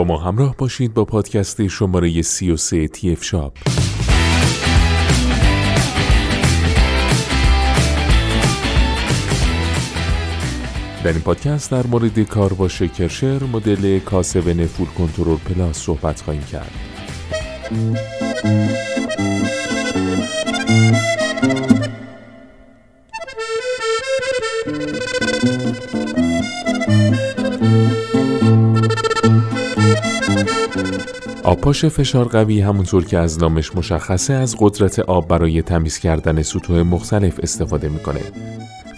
با ما همراه باشید با پادکست شماره 33 تی اف شاپ در این پادکست در مورد کارواش کرشر مدل کاسون فول کنترل پلاس صحبت خواهیم کرد. آبپاش فشار قوی همونطور که از نامش مشخصه از قدرت آب برای تمیز کردن سطوح مختلف استفاده می‌کنه.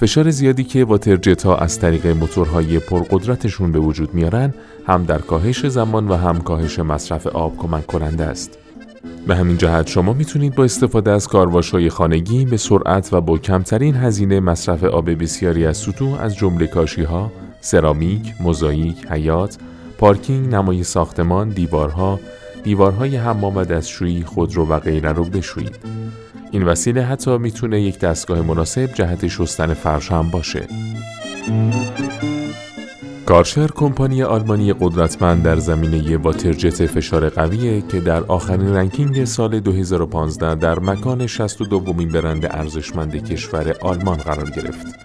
فشار زیادی که واتر ها از طریق موتورهای پرقدرتشون به وجود میارن هم در کاهش زمان و هم کاهش مصرف آب کمک کننده است. به همین جهت شما می‌تونید با استفاده از کارواش های خانگی به سرعت و با کمترین هزینه مصرف آب بسیاری از سطوح از جمله کاشی ها، سرامیک، موزاییک، حیات، پارکینگ، نمای ساختمان، دیوارها، دیوارهای حمام و دستشویی، خودرو و غیره رو بشویید. این وسیله حتی می‌تونه یک دستگاه مناسب جهت شستن فرش هم باشه. کارشر کمپانی آلمانی قدرتمند در زمینه واترجت فشار قویه که در آخرین رنکینگ سال 2015 در مکان 62 دومین برند ارزشمند کشور آلمان قرار گرفت.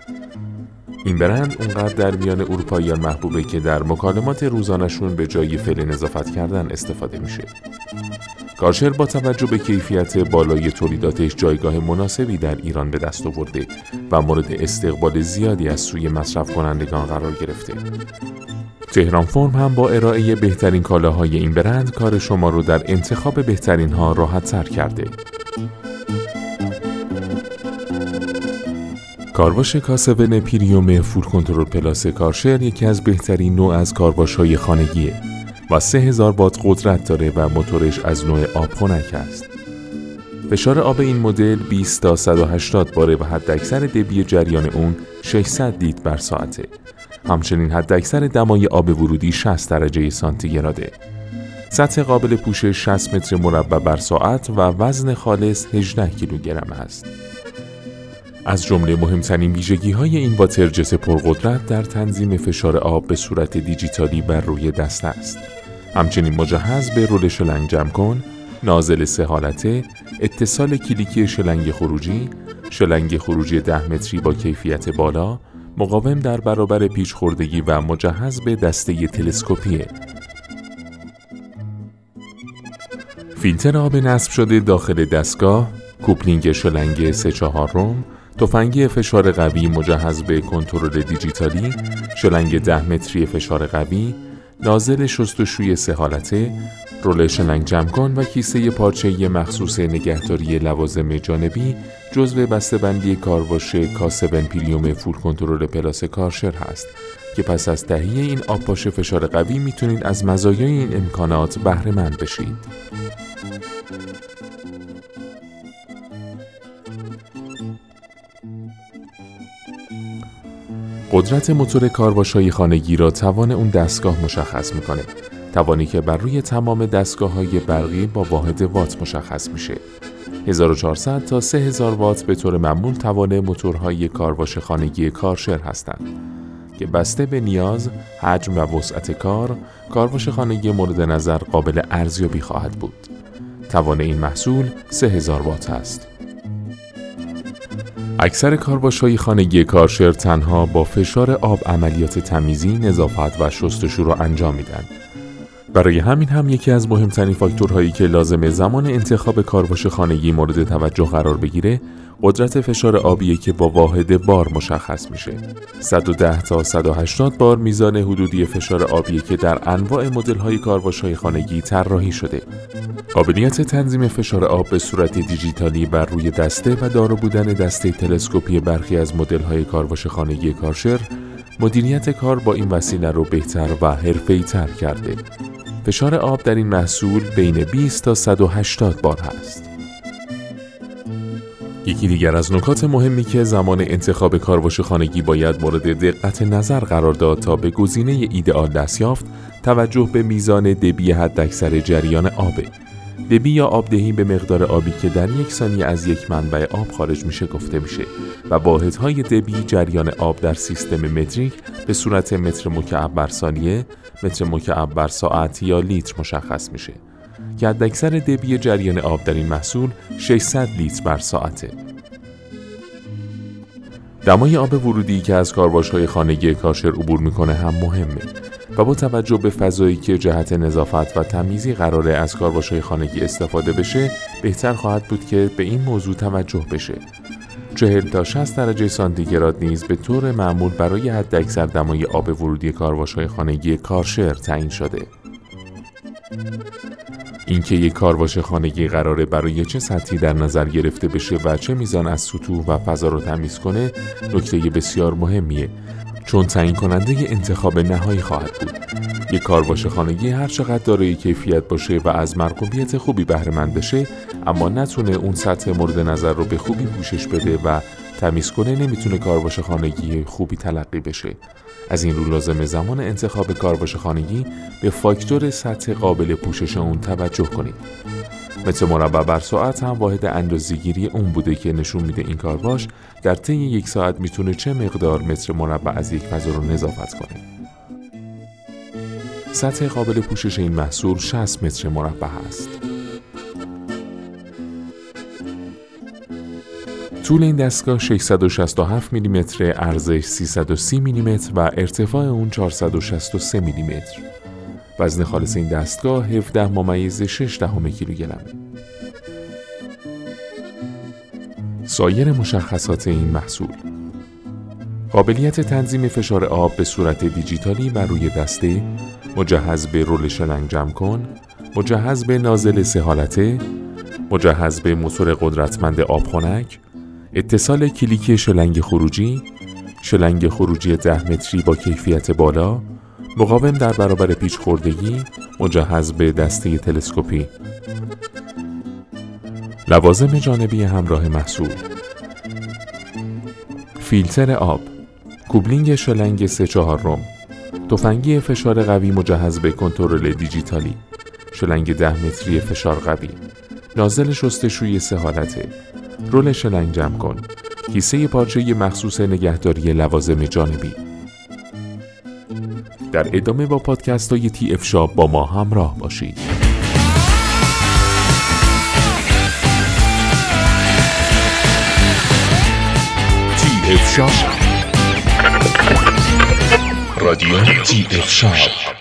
این برند اونقدر در میان اروپاییان محبوبه که در مکالمات روزانشون به جای فعل نظافت کردن استفاده میشه. کارشر با توجه به کیفیت بالای تولیداتش جایگاه مناسبی در ایران به دست آورده و مورد استقبال زیادی از سوی مصرف کنندگان قرار گرفته. تهران فرم هم با ارائه بهترین کالاهای این برند کار شما رو در انتخاب بهترین ها راحت تر کرده. کارواش کاسون پیریوم فول کنترل پلاس کارشر یکی از بهترین نوع از کارواش های خانگیه و 3000 وات قدرت داره و موتورش از نوع آب خنک است. فشار آب این مدل 20 تا 180 باره و حداکثر دبی جریان اون 600 لیتر بر ساعته. همچنین حداکثر دمای آب ورودی 60 درجه سانتیگراده. سطح قابل پوشش 60 متر مربع بر ساعت و وزن خالص 18 کیلوگرم است. از جمله مهمترین ویژگی های این واترجت پرقدرت در تنظیم فشار آب به صورت دیجیتالی بر روی دست است. همچنین مجهز به رول شلنگ جمع کن، نازل سه حالته، اتصال کلیکی شلنگ خروجی، شلنگ خروجی ده متری با کیفیت بالا، مقاوم در برابر پیچ خوردگی و مجهز به دسته تلسکوپیه. فیلتر آب نصب شده داخل دستگاه، کوپلینگ شلنگ سه چهارم، تفنگی فشار قوی مجهز به کنترل دیجیتالی، شلنگ ده متری فشار قوی، نازل شستشوی سه حالته، رول شلنگ جمع و کیسه پارچه‌ای مخصوص نگهداری لوازم جانبی جزو بسته‌بندی کارواش K7 Premium Full Control Plus کارشر هست که پس از تهیه این آبپاش فشار قوی می‌تونید از مزایای این امکانات بهره مند بشید. قدرت موتور کارواشای خانگی را توان اون دستگاه مشخص می‌کنه. توانی که بر روی تمام دستگاه های برقی با واحد وات مشخص میشه. 1400 تا 3000 وات به طور معمول توان موتورهای کارواش خانگی کارشر هستند که بسته به نیاز، حجم و وسعت کار، کارواش خانگی مورد نظر قابل ارزیابی خواهد بود. توان این محصول 3000 وات است. اکثر کارواش های خانگی کارشر تنها با فشار آب عملیات تمیزی، نظافت و شستشو را انجام میدن. برای همین هم یکی از مهمترین فاکتورهایی که لازم زمان انتخاب کارواش خانگی مورد توجه قرار بگیره قدرت فشار آبیه که با واحد بار مشخص میشه 110 تا 180 بار میزان حدودی فشار آبیه که در انواع مدل های کارواش های خانگی طراحی شده قابلیت تنظیم فشار آب به صورت دیجیتالی بر روی دسته و دارا بودن دسته تلسکوپی برخی از مدل های کارواش خانگی کارشر مدیریت کار با این وسیله رو بهتر و حرفه‌ای تر کرده. فشار آب در این محصول بین 20 تا 180 بار هست. یکی دیگر از نکات مهمی که زمان انتخاب کارواش خانگی باید مورد دقت نظر قرار داد تا به گزینه ایدئال دست یافت توجه به میزان دبی حداکثر جریان آبه دبی یا آبدهی به مقدار آبی که در یک ثانیه از یک منبع آب خارج میشه گفته میشه و واحدهای دبی جریان آب در سیستم متریک به صورت متر مکعب بر ثانیه، متر مکعب بر ساعت یا لیتر مشخص میشه که حداکثر دبی جریان آب در این محصول 600 لیتر بر ساعته. دمای آب ورودی که از کارواش های خانگی کارشر عبور می‌کنه هم مهمه و با توجه به فضایی که جهت نظافت و تمیزی قراره از کارواش های خانگی استفاده بشه بهتر خواهد بود که به این موضوع توجه بشه 40 تا 60 درجه سانتیگراد نیز به طور معمول برای حداکثر دمای آب ورودی کارواش های خانگی کارشر تعیین شده. اینکه یک کارواش خانگی قراره برای چه سطحی در نظر گرفته بشه و چه میزان از سطوح و فضا رو تمیز کنه نکته بسیار مهمیه چون تعیین کننده انتخاب نهایی خواهد بود یک کارواش خانگی هر چقدر دارای کیفیت باشه و از مرغوبیت خوبی بهره مند بشه اما نتونه اون سطح مورد نظر رو به خوبی پوشش بده و تمیز کنه نمی‌تونه کارواش خانگی خوبی تلقی بشه از این رو لازم زمان انتخاب کارواش خانگی به فاکتور سطح قابل پوشش اون توجه کنید. متر مربع بر ساعت هم واحد اندازه‌گیری اون بوده که نشون میده این کارواش در طی یک ساعت می‌تونه چه مقدار متر مربع از یک فضا رو نظافت کنه. سطح قابل پوشش این محصول 60 متر مربع است. طول این دستگاه 667 میلیمتر، ارزش 330 میلیمتر و ارتفاع اون 463 میلیمتر. وزن خالص این دستگاه 17 ممیز 6 دهم کیلوگرم. سایر مشخصات این محصول قابلیت تنظیم فشار آب به صورت دیجیتالی بر روی دسته مجهز به رول شلنگ جمع کن مجهز به نازل سه حالته مجهز به موتور قدرتمند آبخنک اتصال کلیکی شلنگ خروجی شلنگ خروجی ده متری با کیفیت بالا مقاوم در برابر پیچ خوردگی مجهز به دسته تلسکوپی. لوازم جانبی همراه محصول. فیلتر آب. کوبلینگ شلنگ سه چهار روم. تفنگی فشار قوی مجهز به کنترل دیجیتالی. شلنگ ده متری فشار قوی. نازل شستشوی سه حالته. رول شلنگ جمع کن. کیسه پارچه مخصوص نگهداری لوازم جانبی. در ادامه با پادکست های تی اف شاب با ما همراه باشید. تی اف شاب. رادیو تی اف شاب.